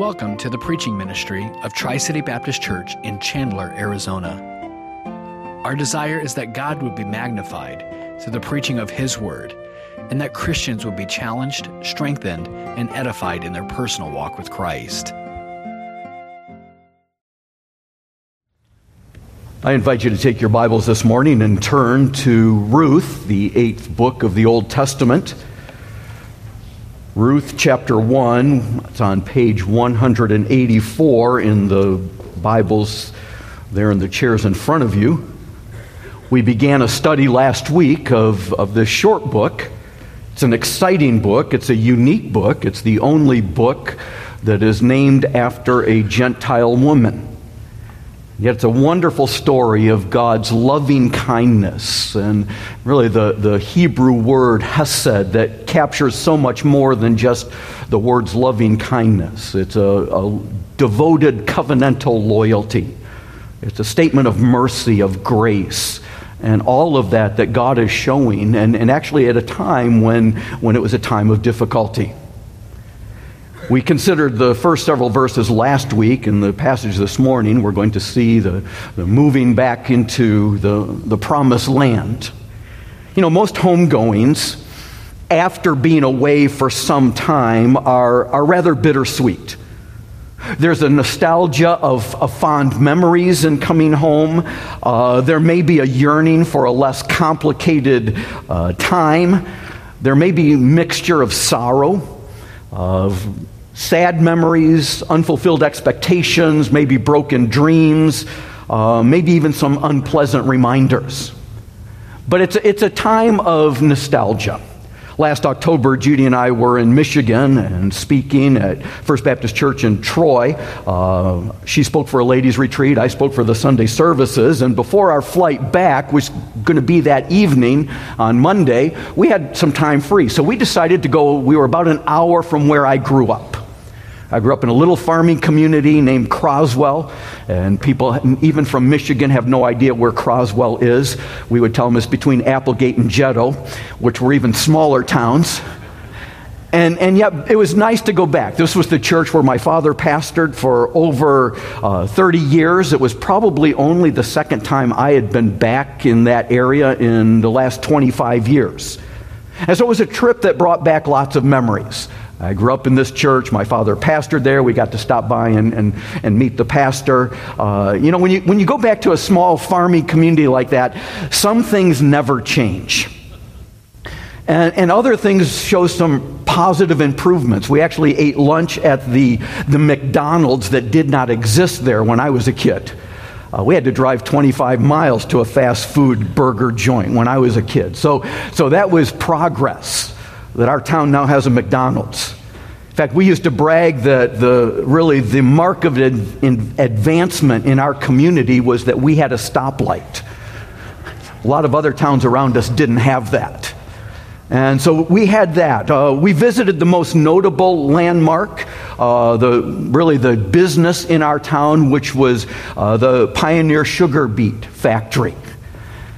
Welcome to the preaching ministry of Tri City Baptist Church in Chandler, Arizona. Our desire is that God would be magnified through the preaching of His Word, and that Christians would be challenged, strengthened, and edified in their personal walk with Christ. I invite you to take your Bibles this morning and turn to Ruth, the eighth book of the Old Testament. Ruth chapter 1, it's on page 184 in the Bibles there in the chairs in front of you. We began a study last week of, of this short book. It's an exciting book, it's a unique book, it's the only book that is named after a Gentile woman. Yet it's a wonderful story of God's loving kindness and really the, the Hebrew word hesed that captures so much more than just the words loving kindness. It's a, a devoted covenantal loyalty, it's a statement of mercy, of grace. And all of that that God is showing, and, and actually at a time when, when it was a time of difficulty. We considered the first several verses last week. In the passage this morning, we're going to see the, the moving back into the, the promised land. You know, most homegoings, after being away for some time, are, are rather bittersweet. There's a nostalgia of, of, fond memories in coming home. Uh, there may be a yearning for a less complicated uh, time. There may be a mixture of sorrow, of sad memories, unfulfilled expectations, maybe broken dreams, uh, maybe even some unpleasant reminders. But it's it's a time of nostalgia. Last October, Judy and I were in Michigan and speaking at First Baptist Church in Troy. Uh, she spoke for a ladies' retreat. I spoke for the Sunday services. And before our flight back was going to be that evening on Monday, we had some time free. So we decided to go. We were about an hour from where I grew up. I grew up in a little farming community named Croswell, and people, even from Michigan, have no idea where Croswell is. We would tell them it's between Applegate and Jeddo, which were even smaller towns. And, and yet, it was nice to go back. This was the church where my father pastored for over uh, 30 years. It was probably only the second time I had been back in that area in the last 25 years. And so it was a trip that brought back lots of memories. I grew up in this church. My father pastored there. We got to stop by and, and, and meet the pastor. Uh, you know, when you, when you go back to a small farming community like that, some things never change. And, and other things show some positive improvements. We actually ate lunch at the, the McDonald's that did not exist there when I was a kid. Uh, we had to drive 25 miles to a fast food burger joint when I was a kid. So, so that was progress that our town now has a McDonald's. In fact, we used to brag that the really the mark of advancement in our community was that we had a stoplight. A lot of other towns around us didn't have that. And so we had that. Uh, we visited the most notable landmark, uh, the, really the business in our town, which was uh, the Pioneer Sugar Beet Factory.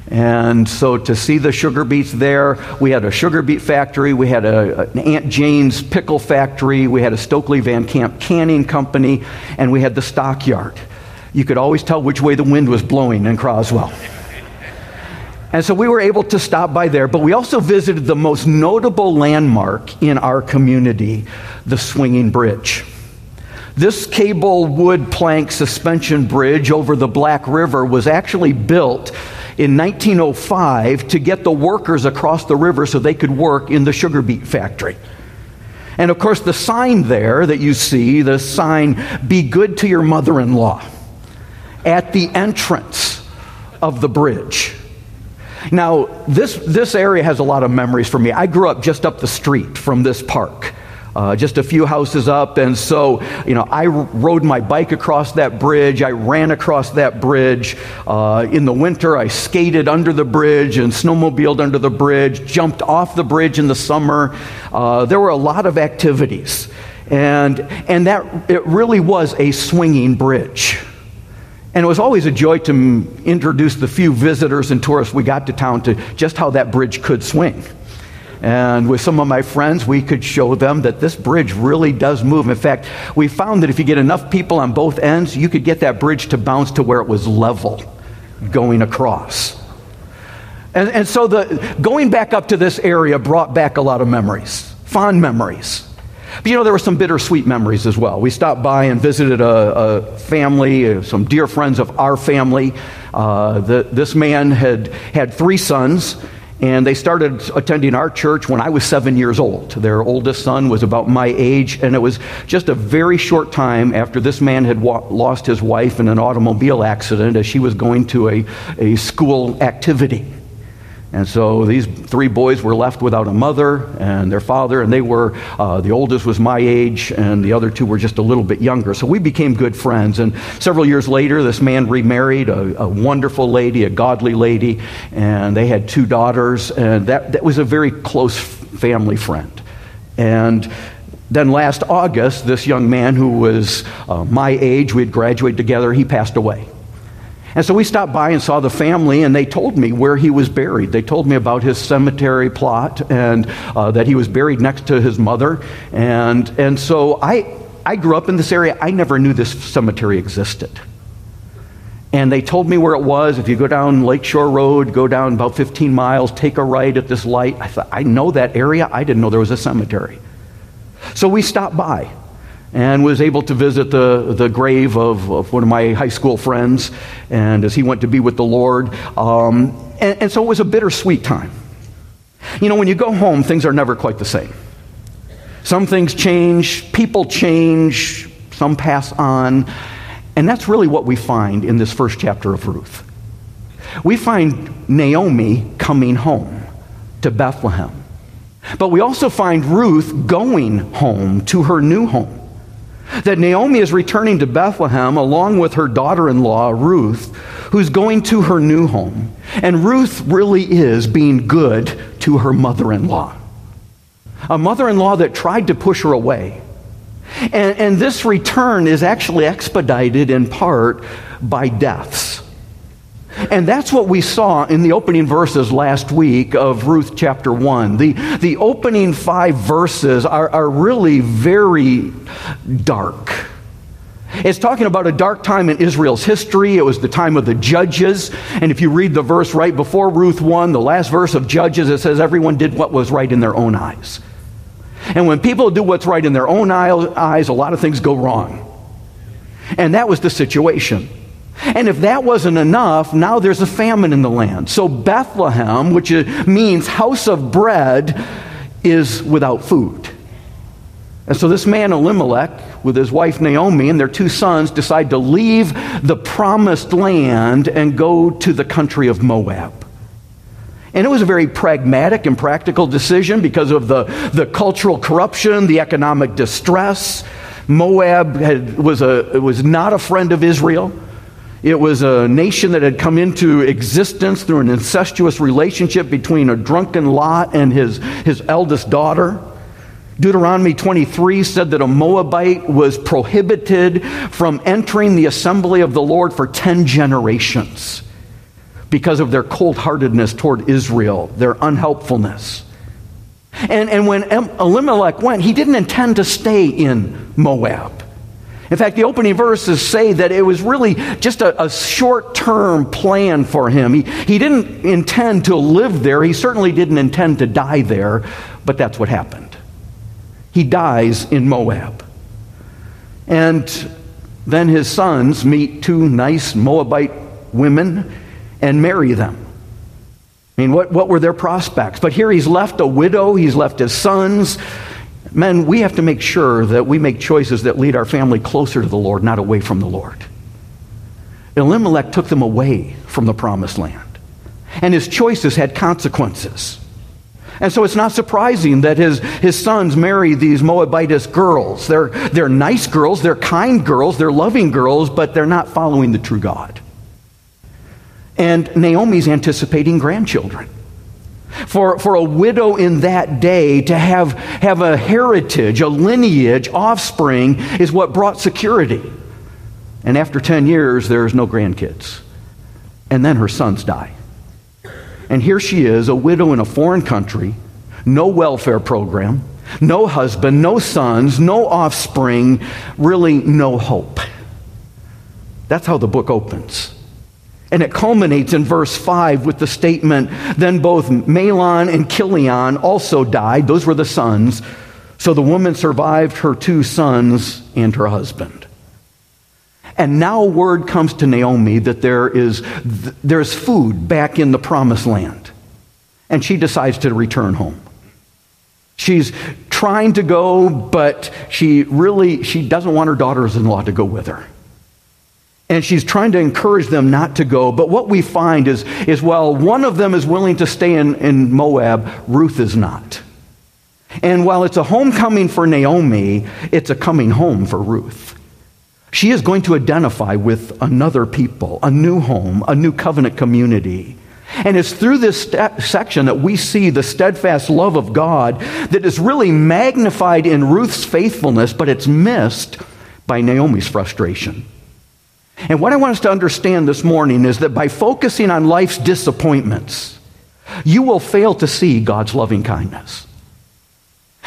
And so to see the sugar beets there, we had a sugar beet factory, we had a, an Aunt Jane's pickle factory, we had a Stokely Van Camp canning company, and we had the stockyard. You could always tell which way the wind was blowing in Croswell. And so we were able to stop by there, but we also visited the most notable landmark in our community, the Swinging Bridge. This cable wood plank suspension bridge over the Black River was actually built in 1905 to get the workers across the river so they could work in the sugar beet factory. And of course, the sign there that you see, the sign, Be Good to Your Mother in Law, at the entrance of the bridge. Now, this, this area has a lot of memories for me. I grew up just up the street from this park uh, just a few houses up. And so, you know, I rode my bike across that bridge. I ran across that bridge. Uh, in the winter, I skated under the bridge and snowmobiled under the bridge, jumped off the bridge in the summer. Uh, there were a lot of activities. And, and that, it really was a swinging bridge. And it was always a joy to introduce the few visitors and tourists we got to town to just how that bridge could swing. And with some of my friends, we could show them that this bridge really does move. In fact, we found that if you get enough people on both ends, you could get that bridge to bounce to where it was level going across. And, and so the, going back up to this area brought back a lot of memories, fond memories. But you know, there were some bittersweet memories as well. We stopped by and visited a, a family, uh, some dear friends of our family. Uh, the, this man had had three sons, and they started attending our church when I was seven years old. Their oldest son was about my age, and it was just a very short time after this man had wa- lost his wife in an automobile accident as she was going to a, a school activity. And so these three boys were left without a mother and their father, and they were, uh, the oldest was my age, and the other two were just a little bit younger. So we became good friends. And several years later, this man remarried a, a wonderful lady, a godly lady, and they had two daughters, and that, that was a very close family friend. And then last August, this young man who was uh, my age, we had graduated together, he passed away. And so we stopped by and saw the family, and they told me where he was buried. They told me about his cemetery plot and uh, that he was buried next to his mother. And, and so I, I grew up in this area. I never knew this cemetery existed. And they told me where it was. If you go down Lakeshore Road, go down about 15 miles, take a right at this light. I thought, I know that area. I didn't know there was a cemetery. So we stopped by and was able to visit the, the grave of, of, one of my high school friends, and as he went to be with the Lord. Um, and, and so it was a bittersweet time. You know, when you go home, things are never quite the same. Some things change, people change, some pass on, and that's really what we find in this first chapter of Ruth. We find Naomi coming home to Bethlehem. But we also find Ruth going home to her new home that Naomi is returning to Bethlehem along with her daughter in law, Ruth, who's going to her new home. And Ruth really is being good to her mother in law. A mother in law that tried to push her away. And, and this return is actually expedited in part by deaths. And that's what we saw in the opening verses last week of Ruth chapter 1. The, the opening five verses are, are really very dark. It's talking about a dark time in Israel's history. It was the time of the judges. And if you read the verse right before Ruth 1, the last verse of Judges, it says, Everyone did what was right in their own eyes. And when people do what's right in their own eyes, a lot of things go wrong. And that was the situation. And if that wasn't enough, now there's a famine in the land. So Bethlehem, which means house of bread, is without food. And so this man Elimelech, with his wife Naomi and their two sons, decide to leave the promised land and go to the country of Moab. And it was a very pragmatic and practical decision because of the, the cultural corruption, the economic distress. Moab had, was, a, was not a friend of Israel. It was a nation that had come into existence through an incestuous relationship between a drunken Lot and his, his eldest daughter. Deuteronomy 23 said that a Moabite was prohibited from entering the assembly of the Lord for 10 generations because of their cold heartedness toward Israel, their unhelpfulness. And, and when Elimelech went, he didn't intend to stay in Moab. In fact, the opening verses say that it was really just a, a short term plan for him. He, he didn't intend to live there, he certainly didn't intend to die there, but that's what happened. He dies in Moab. And then his sons meet two nice Moabite women and marry them. I mean, what, what were their prospects? But here he's left a widow, he's left his sons. Men, we have to make sure that we make choices that lead our family closer to the Lord, not away from the Lord. Elimelech took them away from the promised land, and his choices had consequences. And so it's not surprising that his, his sons marry these Moabitess girls. They're, they're nice girls, they're kind girls, they're loving girls, but they're not following the true God. And Naomi's anticipating grandchildren. For, for a widow in that day to have, have a heritage, a lineage, offspring, is what brought security. And after 10 years, there's no grandkids. And then her sons die. And here she is, a widow in a foreign country, no welfare program, no husband, no sons, no offspring, really no hope. That's how the book opens. And it culminates in verse 5 with the statement Then both Mahlon and Chilion also died. Those were the sons. So the woman survived her two sons and her husband. And now word comes to Naomi that there is there's food back in the promised land. And she decides to return home. She's trying to go, but she really she doesn't want her daughters-in-law to go with her and she's trying to encourage them not to go. But what we find is, is well, one of them is willing to stay in, in Moab, Ruth is not. And while it's a homecoming for Naomi, it's a coming home for Ruth. She is going to identify with another people, a new home, a new covenant community. And it's through this st- section that we see the steadfast love of God that is really magnified in Ruth's faithfulness, but it's missed by Naomi's frustration. And what I want us to understand this morning is that by focusing on life's disappointments, you will fail to see God's loving kindness.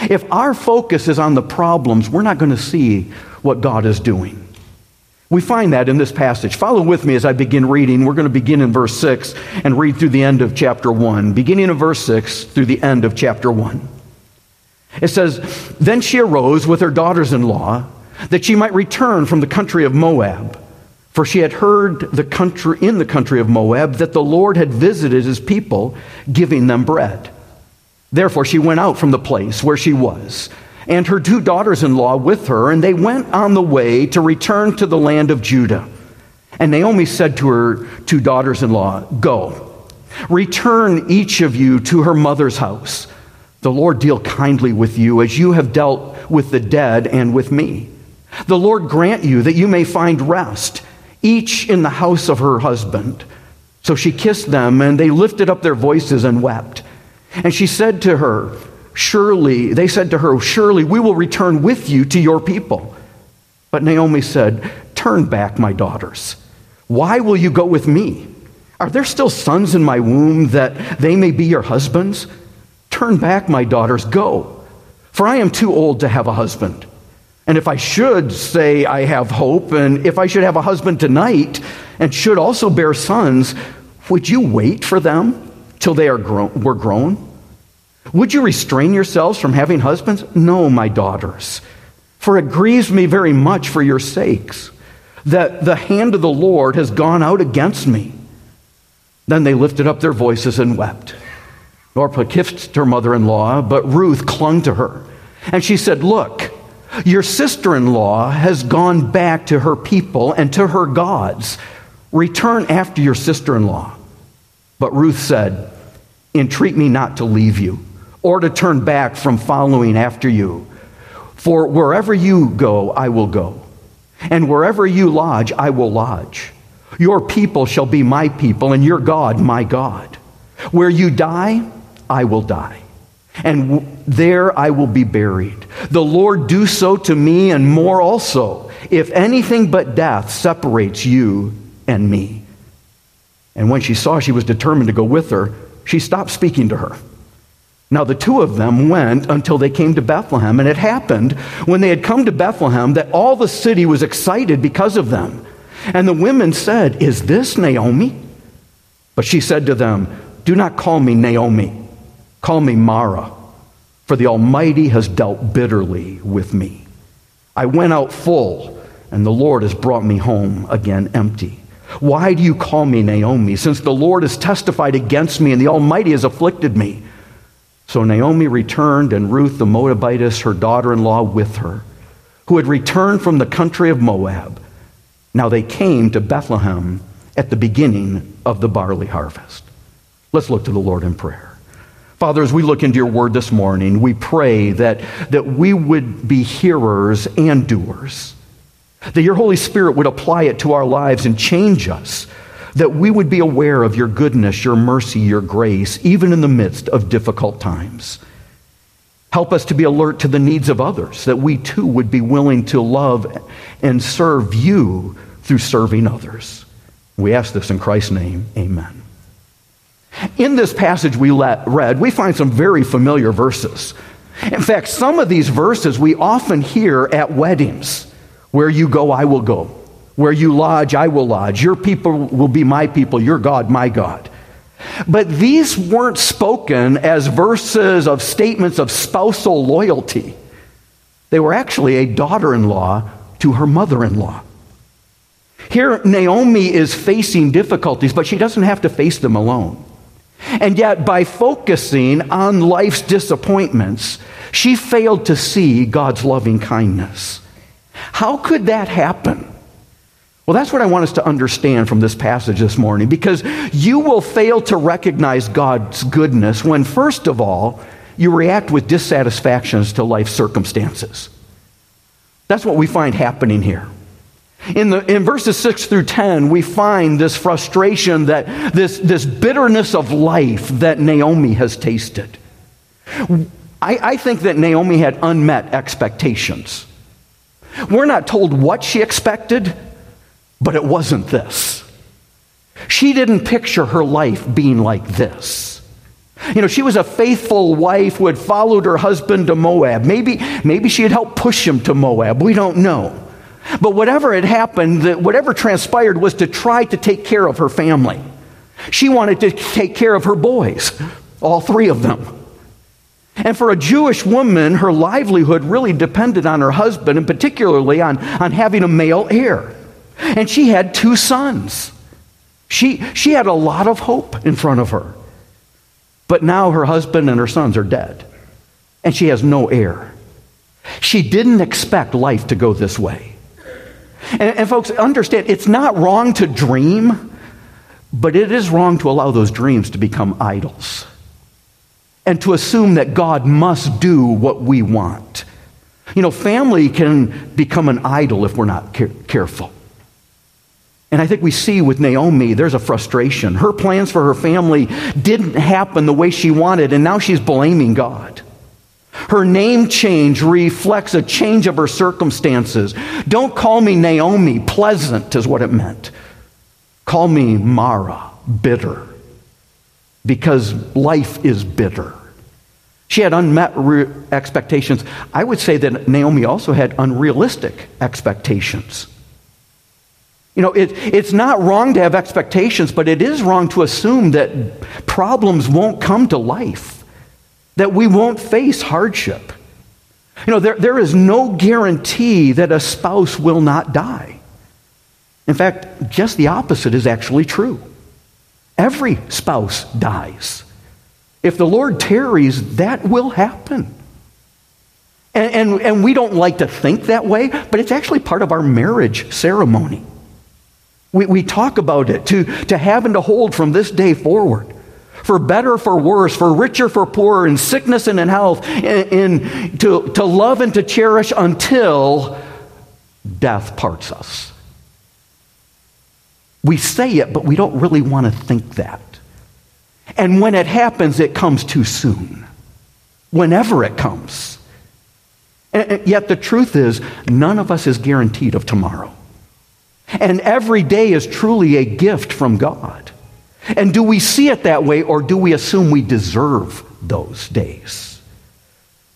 If our focus is on the problems, we're not going to see what God is doing. We find that in this passage. Follow with me as I begin reading. We're going to begin in verse 6 and read through the end of chapter 1, beginning of verse 6 through the end of chapter 1. It says, Then she arose with her daughters in law that she might return from the country of Moab. For she had heard the country, in the country of Moab that the Lord had visited his people, giving them bread. Therefore she went out from the place where she was, and her two daughters in law with her, and they went on the way to return to the land of Judah. And Naomi said to her two daughters in law, Go, return each of you to her mother's house. The Lord deal kindly with you as you have dealt with the dead and with me. The Lord grant you that you may find rest each in the house of her husband. So she kissed them, and they lifted up their voices and wept. And she said to her, Surely, they said to her, Surely we will return with you to your people. But Naomi said, Turn back, my daughters. Why will you go with me? Are there still sons in my womb that they may be your husbands? Turn back, my daughters, go. For I am too old to have a husband. And if I should say I have hope, and if I should have a husband tonight and should also bear sons, would you wait for them till they are were grown? Would you restrain yourselves from having husbands? No, my daughters, for it grieves me very much for your sakes that the hand of the Lord has gone out against me. Then they lifted up their voices and wept. Orpah kissed her mother in law, but Ruth clung to her. And she said, Look, your sister in law has gone back to her people and to her gods. Return after your sister in law. But Ruth said, Entreat me not to leave you or to turn back from following after you. For wherever you go, I will go. And wherever you lodge, I will lodge. Your people shall be my people, and your God my God. Where you die, I will die and there I will be buried. The Lord do so to me and more also, if anything but death separates you and me. And when she saw she was determined to go with her, she stopped speaking to her. Now the two of them went until they came to Bethlehem, and it happened when they had come to Bethlehem that all the city was excited because of them. And the women said, Is this Naomi? But she said to them, Do not call me Naomi Call me Mara, for the Almighty has dealt bitterly with me. I went out full, and the Lord has brought me home again empty. Why do you call me Naomi, since the Lord has testified against me and the Almighty has afflicted me? So Naomi returned, and Ruth the Moabitess, her daughter in law, with her, who had returned from the country of Moab. Now they came to Bethlehem at the beginning of the barley harvest. Let's look to the Lord in prayer. Father, as we look into your word this morning, we pray that, that we would be hearers and doers, that your Holy Spirit would apply it to our lives and change us, that we would be aware of your goodness, your mercy, your grace, even in the midst of difficult times. Help us to be alert to the needs of others, that we too would be willing to love and serve you through serving others. We ask this in Christ's name. Amen. In this passage we read, we find some very familiar verses. In fact, some of these verses we often hear at weddings where you go, I will go. Where you lodge, I will lodge. Your people will be my people, your God, my God. But these weren't spoken as verses of statements of spousal loyalty. They were actually a daughter in law to her mother in law. Here, Naomi is facing difficulties, but she doesn't have to face them alone. And yet, by focusing on life's disappointments, she failed to see God's loving kindness. How could that happen? Well, that's what I want us to understand from this passage this morning, because you will fail to recognize God's goodness when, first of all, you react with dissatisfactions to life circumstances. That's what we find happening here. In, the, in verses 6 through 10, we find this frustration, that this, this bitterness of life that Naomi has tasted. I, I think that Naomi had unmet expectations. We're not told what she expected, but it wasn't this. She didn't picture her life being like this. You know, she was a faithful wife who had followed her husband to Moab. Maybe, maybe she had helped push him to Moab. We don't know. But whatever had happened, whatever transpired was to try to take care of her family. She wanted to take care of her boys, all three of them. And for a Jewish woman, her livelihood really depended on her husband, and particularly on, on having a male heir. And she had two sons. She, she had a lot of hope in front of her. But now her husband and her sons are dead, and she has no heir. She didn't expect life to go this way. And, and, folks, understand, it's not wrong to dream, but it is wrong to allow those dreams to become idols and to assume that God must do what we want. You know, family can become an idol if we're not care- careful. And I think we see with Naomi, there's a frustration. Her plans for her family didn't happen the way she wanted, and now she's blaming God. Her name change reflects a change of her circumstances. Don't call me Naomi, pleasant is what it meant. Call me Mara, bitter, because life is bitter. She had unmet re- expectations. I would say that Naomi also had unrealistic expectations. You know, it, it's not wrong to have expectations, but it is wrong to assume that problems won't come to life, that we won't face hardship. You know, there, there is no guarantee that a spouse will not die. In fact, just the opposite is actually true. Every spouse dies. If the Lord tarries, that will happen. And, and, and we don't like to think that way, but it's actually part of our marriage ceremony. We, we talk about it to, to have and to hold from this day forward. For better, for worse, for richer, for poorer, in sickness and in health, in, in to, to love and to cherish until death parts us. We say it, but we don't really want to think that. And when it happens, it comes too soon. Whenever it comes. And yet the truth is, none of us is guaranteed of tomorrow. And every day is truly a gift from God. And do we see it that way, or do we assume we deserve those days?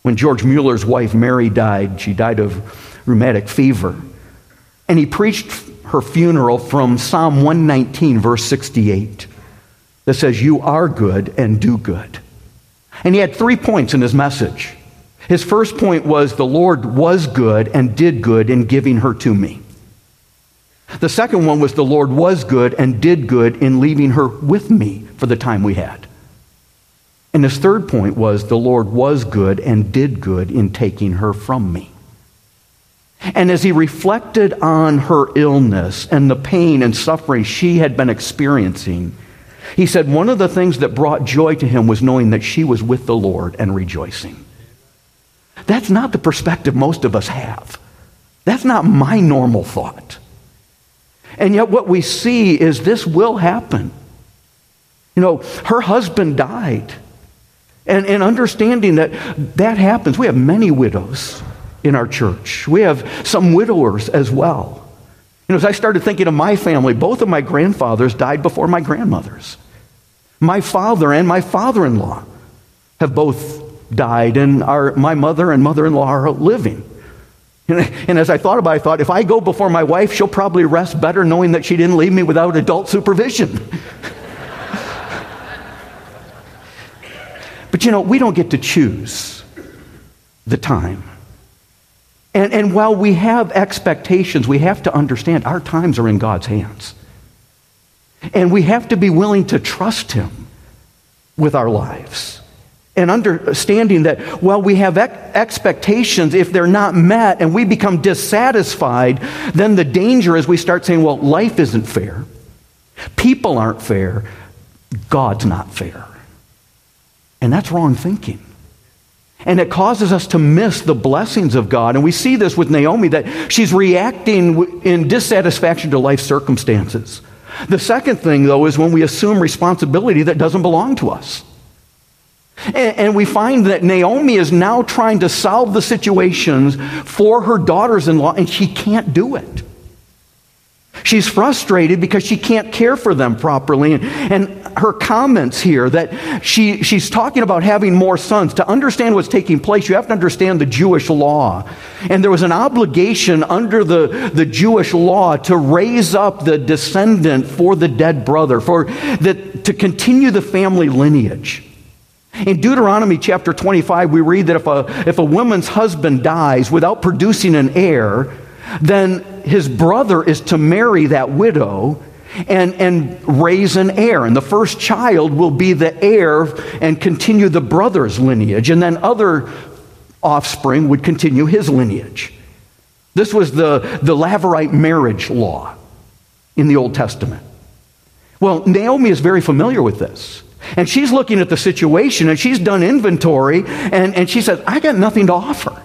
When George Mueller's wife Mary died, she died of rheumatic fever. And he preached her funeral from Psalm 119, verse 68, that says, You are good and do good. And he had three points in his message. His first point was, The Lord was good and did good in giving her to me. The second one was the Lord was good and did good in leaving her with me for the time we had. And his third point was the Lord was good and did good in taking her from me. And as he reflected on her illness and the pain and suffering she had been experiencing, he said one of the things that brought joy to him was knowing that she was with the Lord and rejoicing. That's not the perspective most of us have. That's not my normal thought. And yet, what we see is this will happen. You know, her husband died. And, and understanding that that happens, we have many widows in our church. We have some widowers as well. You know, as I started thinking of my family, both of my grandfathers died before my grandmothers. My father and my father in law have both died, and our, my mother and mother in law are living. And, as I thought about it, I thought, if I go before my wife, she'll probably rest better knowing that she didn't leave me without adult supervision. but you know, we don't get to choose the time. And, and while we have expectations, we have to understand our times are in God's hands. And we have to be willing to trust Him with our lives. And understanding that while we have expectations, if they're not met and we become dissatisfied, then the danger is we start saying, well, life isn't fair. People aren't fair. God's not fair. And that's wrong thinking. And it causes us to miss the blessings of God. And we see this with Naomi that she's reacting in dissatisfaction to life circumstances. The second thing, though, is when we assume responsibility that doesn't belong to us. And, we find that Naomi is now trying to solve the situations for her daughters in law, and she can't do it. She's frustrated because she can't care for them properly. And, and, her comments here that she, she's talking about having more sons. To understand what's taking place, you have to understand the Jewish law. And there was an obligation under the, the Jewish law to raise up the descendant for the dead brother, for the, to continue the family lineage. In Deuteronomy chapter 25, we read that if a, if a woman's husband dies without producing an heir, then his brother is to marry that widow and, and raise an heir. And the first child will be the heir and continue the brother's lineage. And then other offspring would continue his lineage. This was the, the Levirate marriage law in the Old Testament. Well, Naomi is very familiar with this. And she's looking at the situation and she's done inventory and, and she says, I got nothing to offer.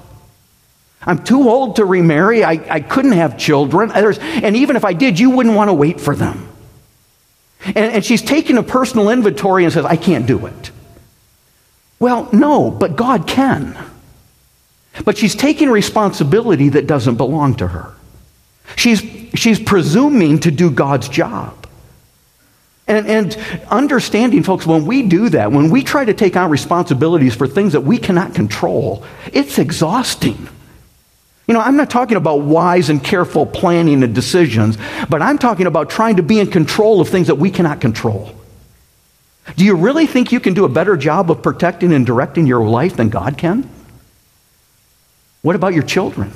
I'm too old to remarry. I, I couldn't have children. and even if I did, you wouldn't want to wait for them. And, and she's taking a personal inventory and says, I can't do it. Well, no, but God can. But she's taking responsibility that doesn't belong to her. She's, she's presuming to do God's job. And, and understanding, folks, when we do that, when we try to take on responsibilities for things that we cannot control, it's exhausting. You know, I'm not talking about wise and careful planning and decisions, but I'm talking about trying to be in control of things that we cannot control. Do you really think you can do a better job of protecting and directing your life than God can? What about your children?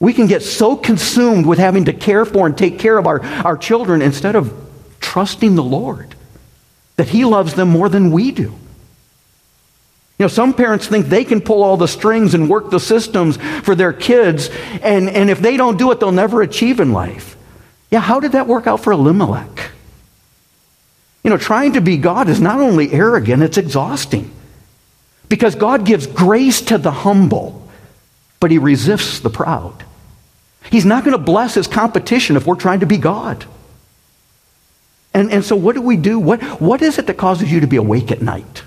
We can get so consumed with having to care for and take care of our, our children instead of trusting the Lord that He loves them more than we do. You know, some parents think they can pull all the strings and work the systems for their kids, and, and if they don't do it, they'll never achieve in life. Yeah, how did that work out for Elimelech? You know, trying to be God is not only arrogant, it's exhausting. Because God gives grace to the humble, but He resists the proud. He's not going to bless His competition if we're trying to be God. And, and so, what do we do? What, what is it that causes you to be awake at night?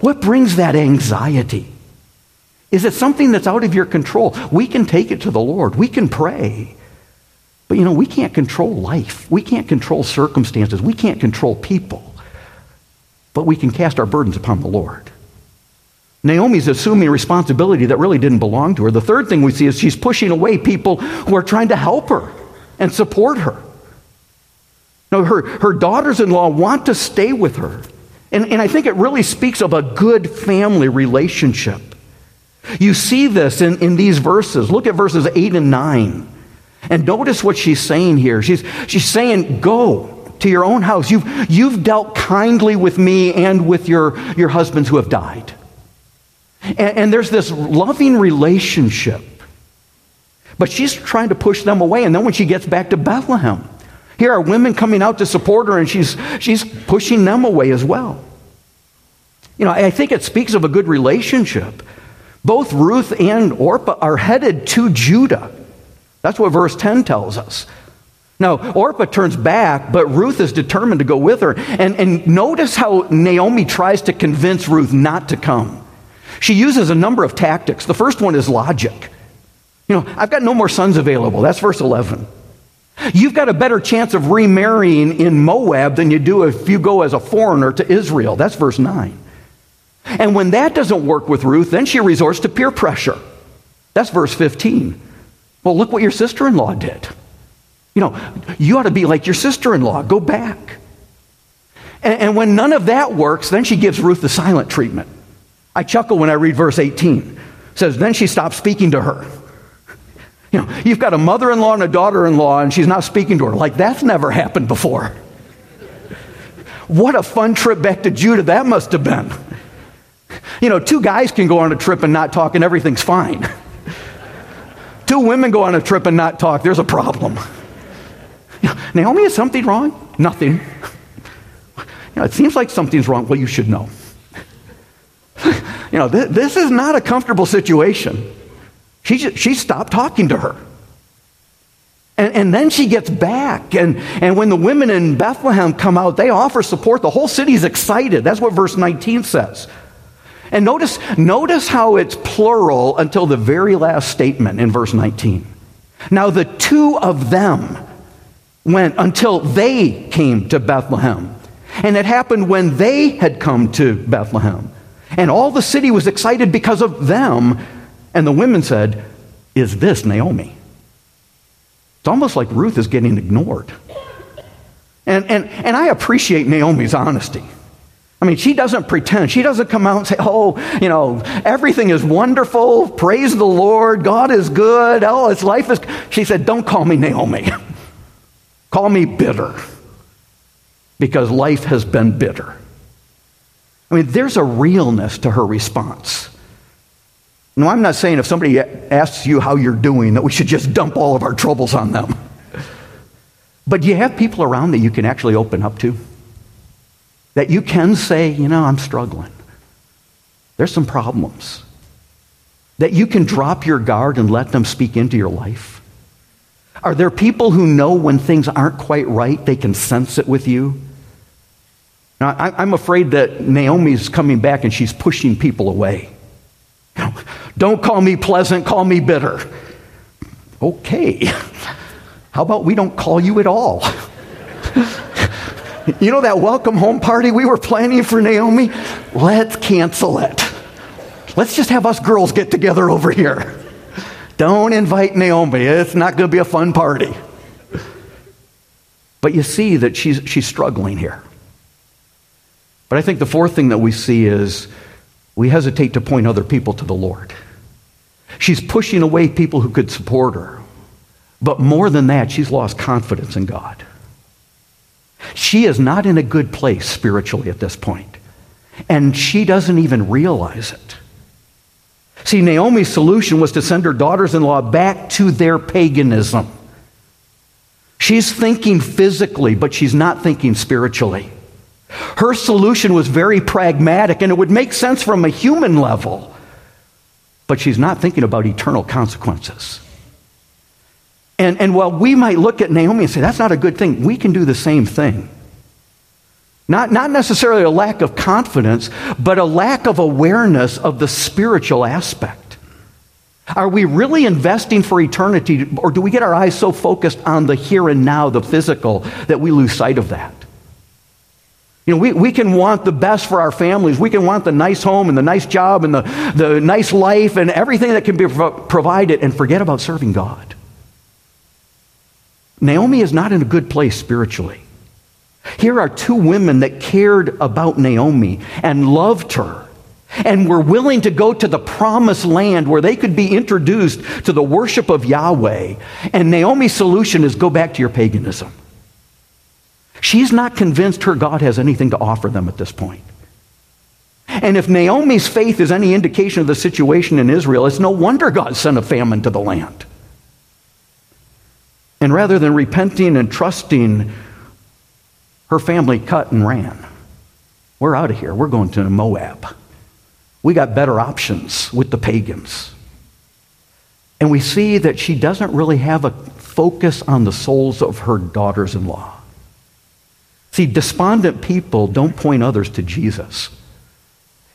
What brings that anxiety? Is it something that's out of your control? We can take it to the Lord. We can pray. But you know, we can't control life. We can't control circumstances. We can't control people. But we can cast our burdens upon the Lord. Naomi's assuming responsibility that really didn't belong to her. The third thing we see is she's pushing away people who are trying to help her and support her. No, her, her daughters in law want to stay with her. And, and I think it really speaks of a good family relationship. You see this in, in these verses. Look at verses 8 and 9. And notice what she's saying here. She's, she's saying, Go to your own house. You've, you've dealt kindly with me and with your, your husbands who have died. And, and there's this loving relationship. But she's trying to push them away. And then when she gets back to Bethlehem, here are women coming out to support her, and she's, she's pushing them away as well. You know, I think it speaks of a good relationship. Both Ruth and Orpah are headed to Judah. That's what verse 10 tells us. Now, Orpah turns back, but Ruth is determined to go with her. And, and notice how Naomi tries to convince Ruth not to come. She uses a number of tactics. The first one is logic. You know, I've got no more sons available. That's verse 11. You've got a better chance of remarrying in Moab than you do if you go as a foreigner to Israel. That's verse 9. And when that doesn't work with Ruth, then she resorts to peer pressure. That's verse 15. Well, look what your sister in law did. You know, you ought to be like your sister in law. Go back. And, and, when none of that works, then she gives Ruth the silent treatment. I chuckle when I read verse 18. It says, Then she stopped speaking to her. You know, you've got a mother in law and a daughter in law, and she's not speaking to her. Like, that's never happened before. What a fun trip back to Judah that must have been. You know, two guys can go on a trip and not talk, and everything's fine. two women go on a trip and not talk, there's a problem. You know, Naomi, is something wrong? Nothing. You know, it seems like something's wrong. Well, you should know. you know, th- this is not a comfortable situation. She, she stopped talking to her. And, and then she gets back. And, and when the women in Bethlehem come out, they offer support. The whole city's excited. That's what verse 19 says. And notice, notice how it's plural until the very last statement in verse 19. Now, the two of them went until they came to Bethlehem. And it happened when they had come to Bethlehem. And all the city was excited because of them. And the women said, Is this Naomi? It's almost like Ruth is getting ignored. And, and, and I appreciate Naomi's honesty. I mean, she doesn't pretend. She doesn't come out and say, oh, you know, everything is wonderful. Praise the Lord. God is good. Oh, his life is. She said, don't call me Naomi. call me bitter. Because life has been bitter. I mean, there's a realness to her response. No, I'm not saying if somebody asks you how you're doing that we should just dump all of our troubles on them. But you have people around that you can actually open up to? That you can say, you know, I'm struggling. There's some problems. That you can drop your guard and let them speak into your life? Are there people who know when things aren't quite right, they can sense it with you? Now, I'm afraid that Naomi's coming back and she's pushing people away. Don't call me pleasant, call me bitter. Okay. How about we don't call you at all? you know that welcome home party we were planning for Naomi? Let's cancel it. Let's just have us girls get together over here. Don't invite Naomi. It's not going to be a fun party. But you see that she's, she's struggling here. But I think the fourth thing that we see is we hesitate to point other people to the Lord. She's pushing away people who could support her. But more than that, she's lost confidence in God. She is not in a good place spiritually at this point, and she doesn't even realize it. See, Naomi's solution was to send her daughters in law back to their paganism. She's thinking physically, but she's not thinking spiritually. Her solution was very pragmatic, and it would make sense from a human level but she's not thinking about eternal consequences. And, and while we might look at Naomi and say, that's not a good thing, we can do the same thing. Not, not necessarily a lack of confidence, but a lack of awareness of the spiritual aspect. Are we really investing for eternity, or do we get our eyes so focused on the here and now, the physical, that we lose sight of that? You know, we, we can want the best for our families. We can want the nice home and the nice job and the, the nice life and everything that can be provided and forget about serving God. Naomi is not in a good place spiritually. Here are two women that cared about Naomi and loved her and were willing to go to the promised land where they could be introduced to the worship of Yahweh. And Naomi's solution is go back to your paganism. She's not convinced her God has anything to offer them at this point. And if Naomi's faith is any indication of the situation in Israel, it's no wonder God sent a famine to the land. And rather than repenting and trusting, her family cut and ran. We're out of here. We're going to Moab. We got better options with the pagans. And we see that she doesn't really have a focus on the souls of her daughters in law. See, despondent people don't point others to Jesus.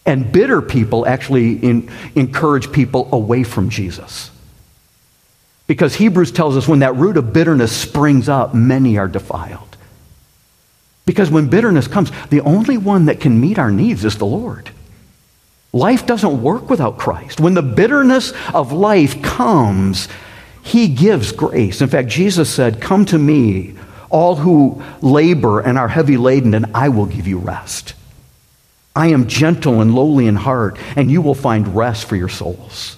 And bitter people actually in, encourage people away from Jesus. Because Hebrews tells us when that root of bitterness springs up, many are defiled. Because when bitterness comes, the only one that can meet our needs is the Lord. Life doesn't work without Christ. When the bitterness of life comes, He gives grace. In fact, Jesus said, Come to me, all who labor and are heavy laden, and I will give you rest. I am gentle and lowly in heart, and you will find rest for your souls.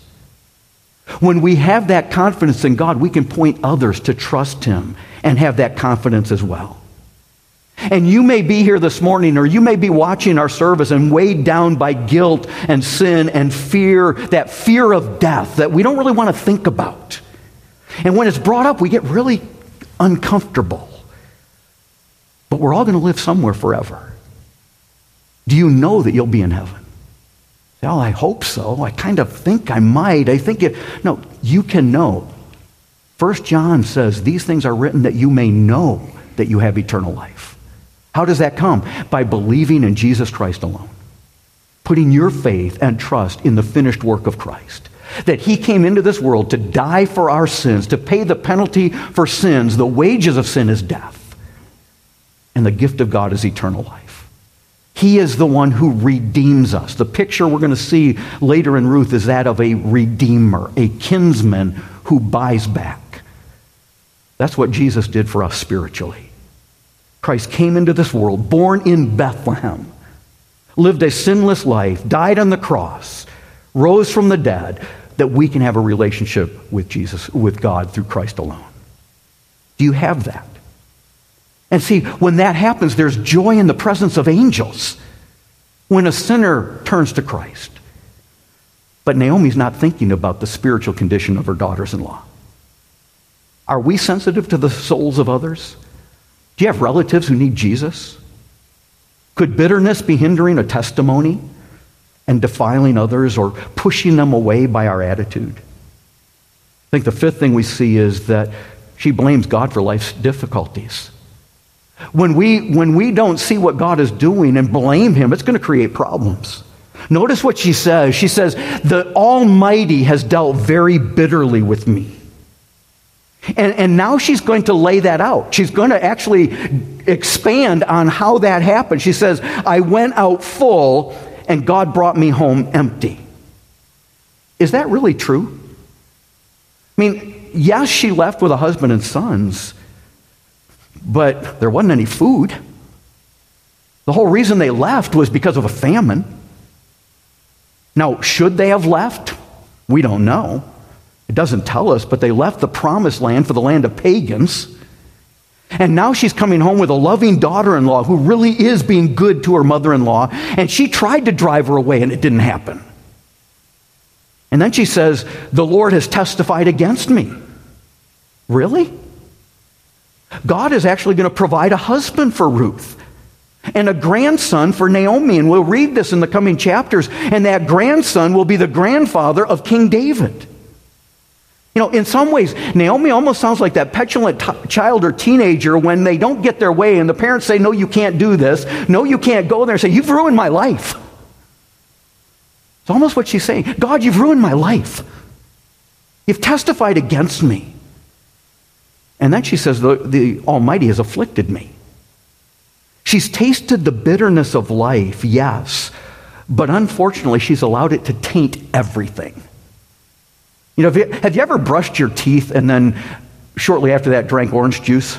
When we have that confidence in God, we can point others to trust Him and have that confidence as well. And you may be here this morning, or you may be watching our service and weighed down by guilt and sin and fear, that fear of death that we don't really want to think about. And when it's brought up, we get really uncomfortable. But we're all going to live somewhere forever. Do you know that you'll be in heaven? Well, I hope so. I kind of think I might. I think it. No, you can know. First John says these things are written that you may know that you have eternal life. How does that come? By believing in Jesus Christ alone. Putting your faith and trust in the finished work of Christ. That he came into this world to die for our sins, to pay the penalty for sins. The wages of sin is death. And the gift of God is eternal life. He is the one who redeems us. The picture we're going to see later in Ruth is that of a redeemer, a kinsman who buys back. That's what Jesus did for us spiritually. Christ came into this world, born in Bethlehem, lived a sinless life, died on the cross, rose from the dead, that we can have a relationship with Jesus, with God through Christ alone. Do you have that? And see, when that happens, there's joy in the presence of angels when a sinner turns to Christ. But Naomi's not thinking about the spiritual condition of her daughters in law. Are we sensitive to the souls of others? Do you have relatives who need Jesus? Could bitterness be hindering a testimony and defiling others or pushing them away by our attitude? I think the fifth thing we see is that she blames God for life's difficulties. When we, when we don't see what God is doing and blame Him, it's going to create problems. Notice what she says. She says, The Almighty has dealt very bitterly with me. And, and now she's going to lay that out. She's going to actually expand on how that happened. She says, I went out full and God brought me home empty. Is that really true? I mean, yes, she left with a husband and sons, but there wasn't any food. The whole reason they left was because of a famine. Now, should they have left? We don't know. It doesn't tell us, but they left the promised land for the land of pagans. And now she's coming home with a loving daughter in law who really is being good to her mother in law. And she tried to drive her away, and it didn't happen. And then she says, The Lord has testified against me. Really? God is actually going to provide a husband for Ruth and a grandson for Naomi. And we'll read this in the coming chapters. And that grandson will be the grandfather of King David. You know, in some ways, Naomi almost sounds like that petulant t- child or teenager when they don't get their way and the parents say, No, you can't do this. No, you can't go there and say, You've ruined my life. It's almost what she's saying God, you've ruined my life. You've testified against me. And then she says, the, the Almighty has afflicted me. She's tasted the bitterness of life, yes, but unfortunately, she's allowed it to taint everything. You know, have you, have you ever brushed your teeth and then shortly after that drank orange juice?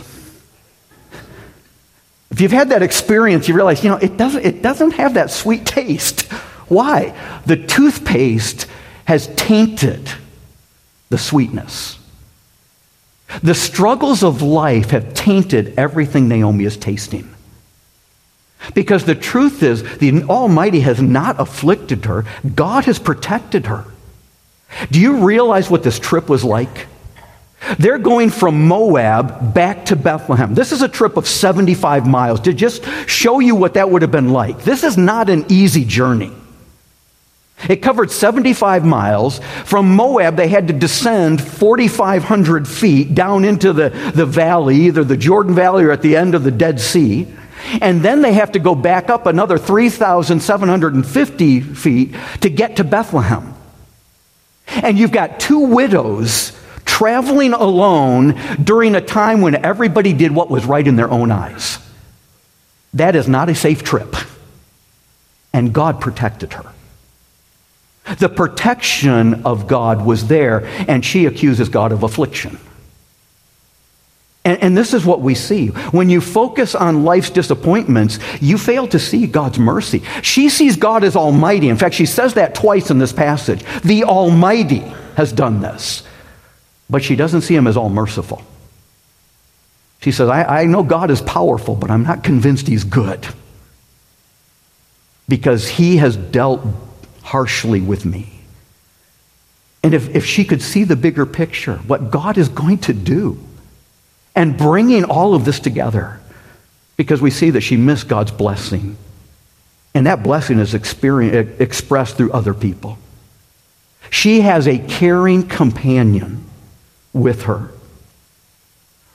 If you've had that experience, you realize, you know, it doesn't, it doesn't have that sweet taste. Why? The toothpaste has tainted the sweetness. The struggles of life have tainted everything Naomi is tasting. Because the truth is, the Almighty has not afflicted her, God has protected her. Do you realize what this trip was like? They're going from Moab back to Bethlehem. This is a trip of 75 miles to just show you what that would have been like. This is not an easy journey. It covered 75 miles. From Moab, they had to descend 4,500 feet down into the, the valley, either the Jordan Valley or at the end of the Dead Sea. And then they have to go back up another 3,750 feet to get to Bethlehem. And you've got two widows traveling alone during a time when everybody did what was right in their own eyes. That is not a safe trip. And God protected her. The protection of God was there, and she accuses God of affliction. And, and, this is what we see. When you focus on life's disappointments, you fail to see God's mercy. She sees God as Almighty. In fact, she says that twice in this passage. The Almighty has done this. But she doesn't see Him as all merciful. She says, I, I know God is powerful, but I'm not convinced He's good. Because He has dealt harshly with me. And if, if she could see the bigger picture, what God is going to do, and bringing all of this together because we see that she missed God's blessing. And that blessing is expressed through other people. She has a caring companion with her.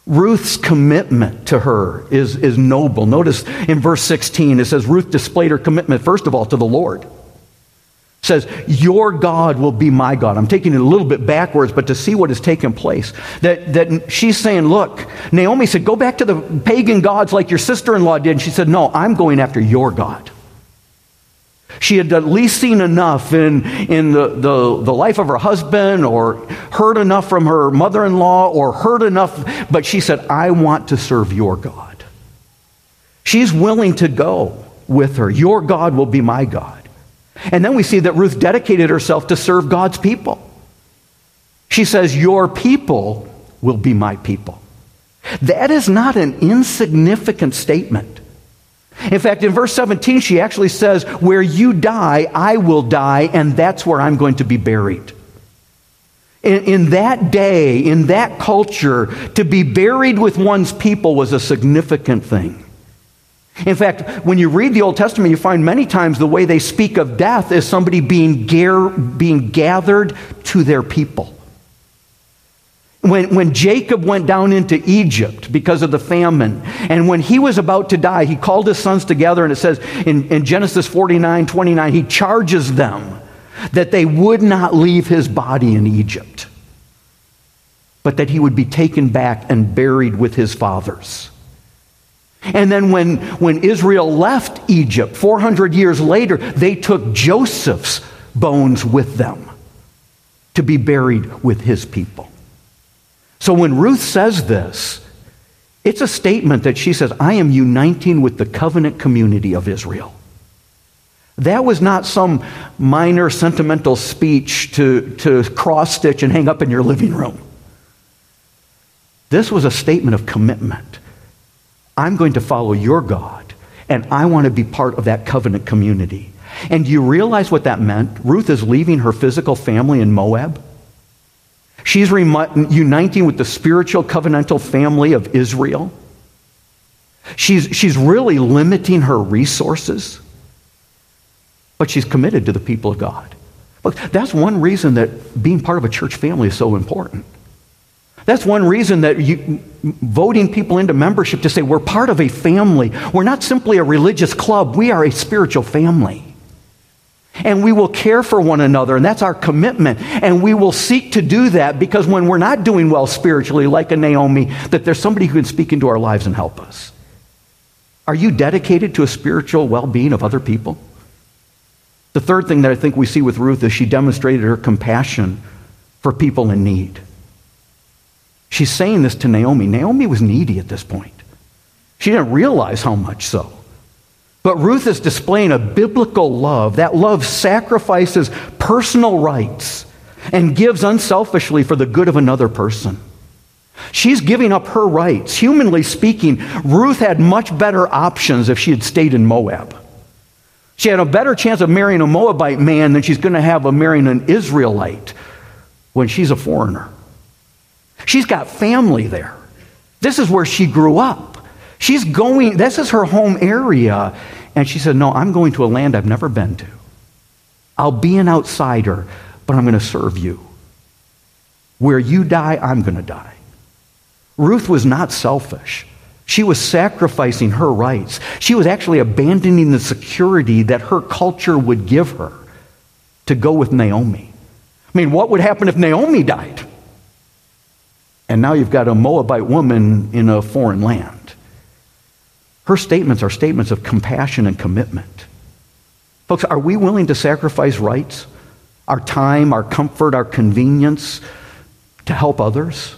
Ruth's commitment to her is, is noble. Notice in verse 16, it says Ruth displayed her commitment, first of all, to the Lord says, Your God will be my God. I'm taking it a little bit backwards, but to see what has taken place. That, that she's saying, Look, Naomi said, Go back to the pagan gods like your sister in law did. And she said, No, I'm going after your God. She had at least seen enough in, in the, the, the life of her husband or heard enough from her mother in law or heard enough, but she said, I want to serve your God. She's willing to go with her. Your God will be my God. And then we see that Ruth dedicated herself to serve God's people. She says, Your people will be my people. That is not an insignificant statement. In fact, in verse 17, she actually says, Where you die, I will die, and that's where I'm going to be buried. In, in, that day, in that culture, to be buried with one's people was a significant thing. In fact, when you read the Old Testament, you find many times the way they speak of death is somebody being, being gathered to their people. When, when Jacob went down into Egypt because of the famine, and when he was about to die, he called his sons together, and it says in, in Genesis 49 29, he charges them that they would not leave his body in Egypt, but that he would be taken back and buried with his fathers. And then when, when Israel left Egypt 400 years later, they took Joseph's bones with them to be buried with his people. So when Ruth says this, it's a statement that she says, I am uniting with the covenant community of Israel. That was not some minor sentimental speech to, to cross stitch and hang up in your living room. This was a statement of commitment. I'm going to follow your God, and I want to be part of that covenant community. And do you realize what that meant? Ruth is leaving her physical family in Moab. She's uniting with the spiritual covenantal family of Israel. She's, she's really limiting her resources, but she's committed to the people of God. Look, that's one reason that being part of a church family is so important. That's one reason that you, voting people into membership to say we're part of a family. We're not simply a religious club, we are a spiritual family. And we will care for one another, and that's our commitment. And we will seek to do that because when we're not doing well spiritually, like a Naomi, that there's somebody who can speak into our lives and help us. Are you dedicated to a spiritual well being of other people? The third thing that I think we see with Ruth is she demonstrated her compassion for people in need. She's saying this to Naomi. Naomi was needy at this point. She didn't realize how much so. But Ruth is displaying a biblical love. That love sacrifices personal rights and gives unselfishly for the good of another person. She's giving up her rights. Humanly speaking, Ruth had much better options if she had stayed in Moab. She had a better chance of marrying a Moabite man than she's going to have of marrying an Israelite when she's a foreigner. She's got family there. This is where she grew up. She's going, this is her home area. And she said, No, I'm going to a land I've never been to. I'll be an outsider, but I'm going to serve you. Where you die, I'm going to die. Ruth was not selfish. She was sacrificing her rights. She was actually abandoning the security that her culture would give her to go with Naomi. I mean, what would happen if Naomi died? And now you've got a Moabite woman in a foreign land. Her statements are statements of compassion and commitment. Folks, are we willing to sacrifice rights, our time, our comfort, our convenience to help others?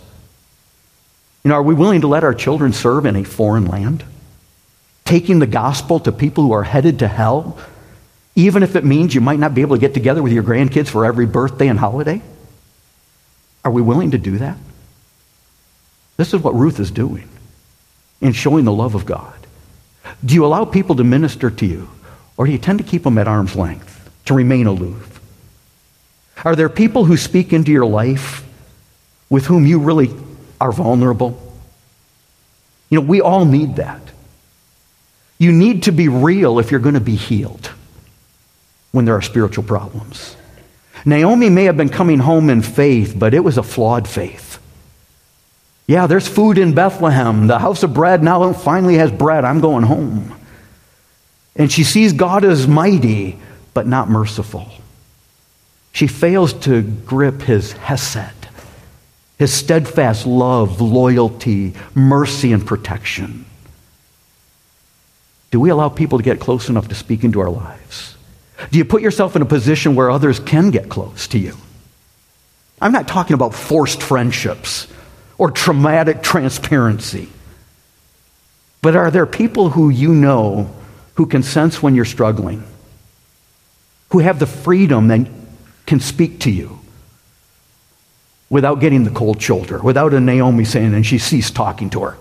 You know, are we willing to let our children serve in a foreign land? Taking the gospel to people who are headed to hell, even if it means you might not be able to get together with your grandkids for every birthday and holiday? Are we willing to do that? This is what Ruth is doing in showing the love of God. Do you allow people to minister to you, or do you tend to keep them at arm's length, to remain aloof? Are there people who speak into your life with whom you really are vulnerable? You know, we all need that. You need to be real if you're going to be healed when there are spiritual problems. Naomi may have been coming home in faith, but it was a flawed faith. Yeah, there's food in Bethlehem. The house of bread now finally has bread. I'm going home. And she sees God as mighty, but not merciful. She fails to grip his hesed, his steadfast love, loyalty, mercy, and protection. Do we allow people to get close enough to speak into our lives? Do you put yourself in a position where others can get close to you? I'm not talking about forced friendships or traumatic transparency. But are there people who you know who can sense when you're struggling? Who have the freedom that can speak to you without getting the cold shoulder, without a Naomi saying, and she ceased talking to her?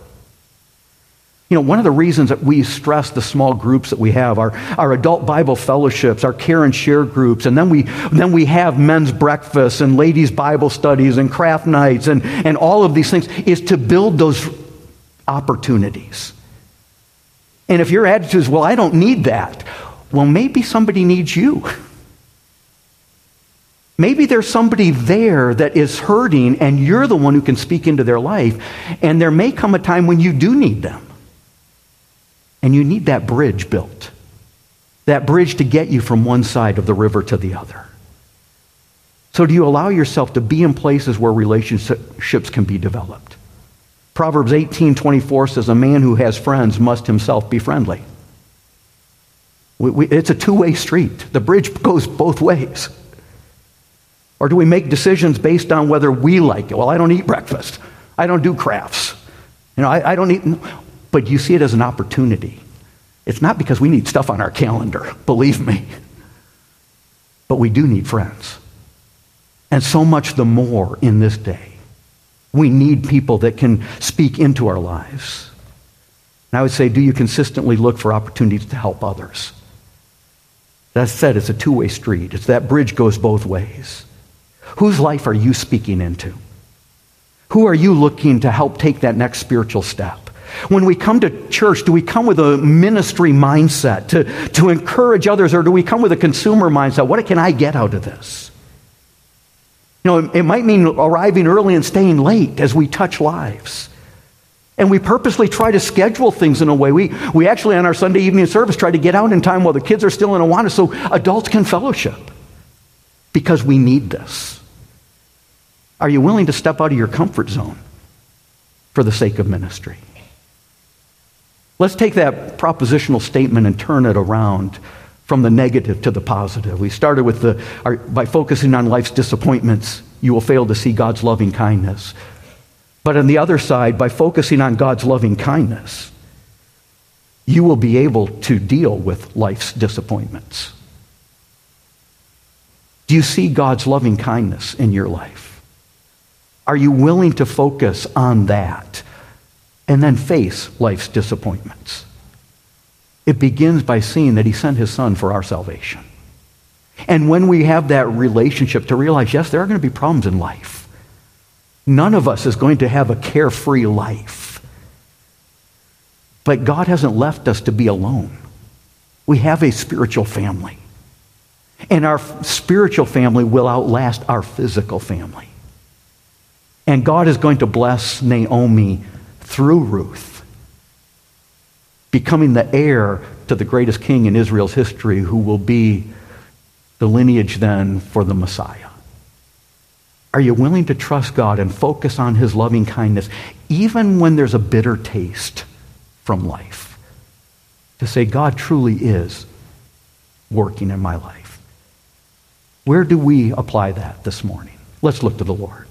You know, one of the reasons that we stress the small groups that we have, our, our adult Bible fellowships, our care and share groups, and then we, then we have men's breakfasts and ladies' Bible studies and craft nights and, and all of these things, is to build those opportunities. And if your attitude is, well, I don't need that, well, maybe somebody needs you. Maybe there's somebody there that is hurting and you're the one who can speak into their life. And there may come a time when you do need them. And you need that bridge built. That bridge to get you from one side of the river to the other. So, do you allow yourself to be in places where relationships can be developed? Proverbs 18 24 says, A man who has friends must himself be friendly. We, we, it's a two way street. The bridge goes both ways. Or do we make decisions based on whether we like it? Well, I don't eat breakfast. I don't do crafts. You know, I, I don't eat but you see it as an opportunity. It's not because we need stuff on our calendar, believe me. But we do need friends. And so much the more in this day. We need people that can speak into our lives. And I would say, do you consistently look for opportunities to help others? That said, it's a two way street. It's that bridge goes both ways. Whose life are you speaking into? Who are you looking to help take that next spiritual step? When we come to church, do we come with a ministry mindset to, to encourage others, or do we come with a consumer mindset? What can I get out of this? You know, it, it might mean arriving early and staying late as we touch lives. And we purposely try to schedule things in a way. We, we actually, on our Sunday evening service, try to get out in time while the kids are still in Awana so adults can fellowship because we need this. Are you willing to step out of your comfort zone for the sake of ministry? Let's take that propositional statement and turn it around from the negative to the positive. We started with the, our, by focusing on life's disappointments, you will fail to see God's loving kindness. But on the other side, by focusing on God's loving kindness, you will be able to deal with life's disappointments. Do you see God's loving kindness in your life? Are you willing to focus on that? And then face life's disappointments. It begins by seeing that he sent his son for our salvation. And when we have that relationship to realize, yes, there are going to be problems in life. None of us is going to have a carefree life. But God hasn't left us to be alone. We have a spiritual family. And our spiritual family will outlast our physical family. And God is going to bless Naomi through Ruth, becoming the heir to the greatest king in Israel's history, who will be the lineage then for the Messiah. Are you willing to trust God and focus on His loving kindness, even when there's a bitter taste from life? To say, God truly is working in my life. Where do we apply that this morning? Let's look to the Lord.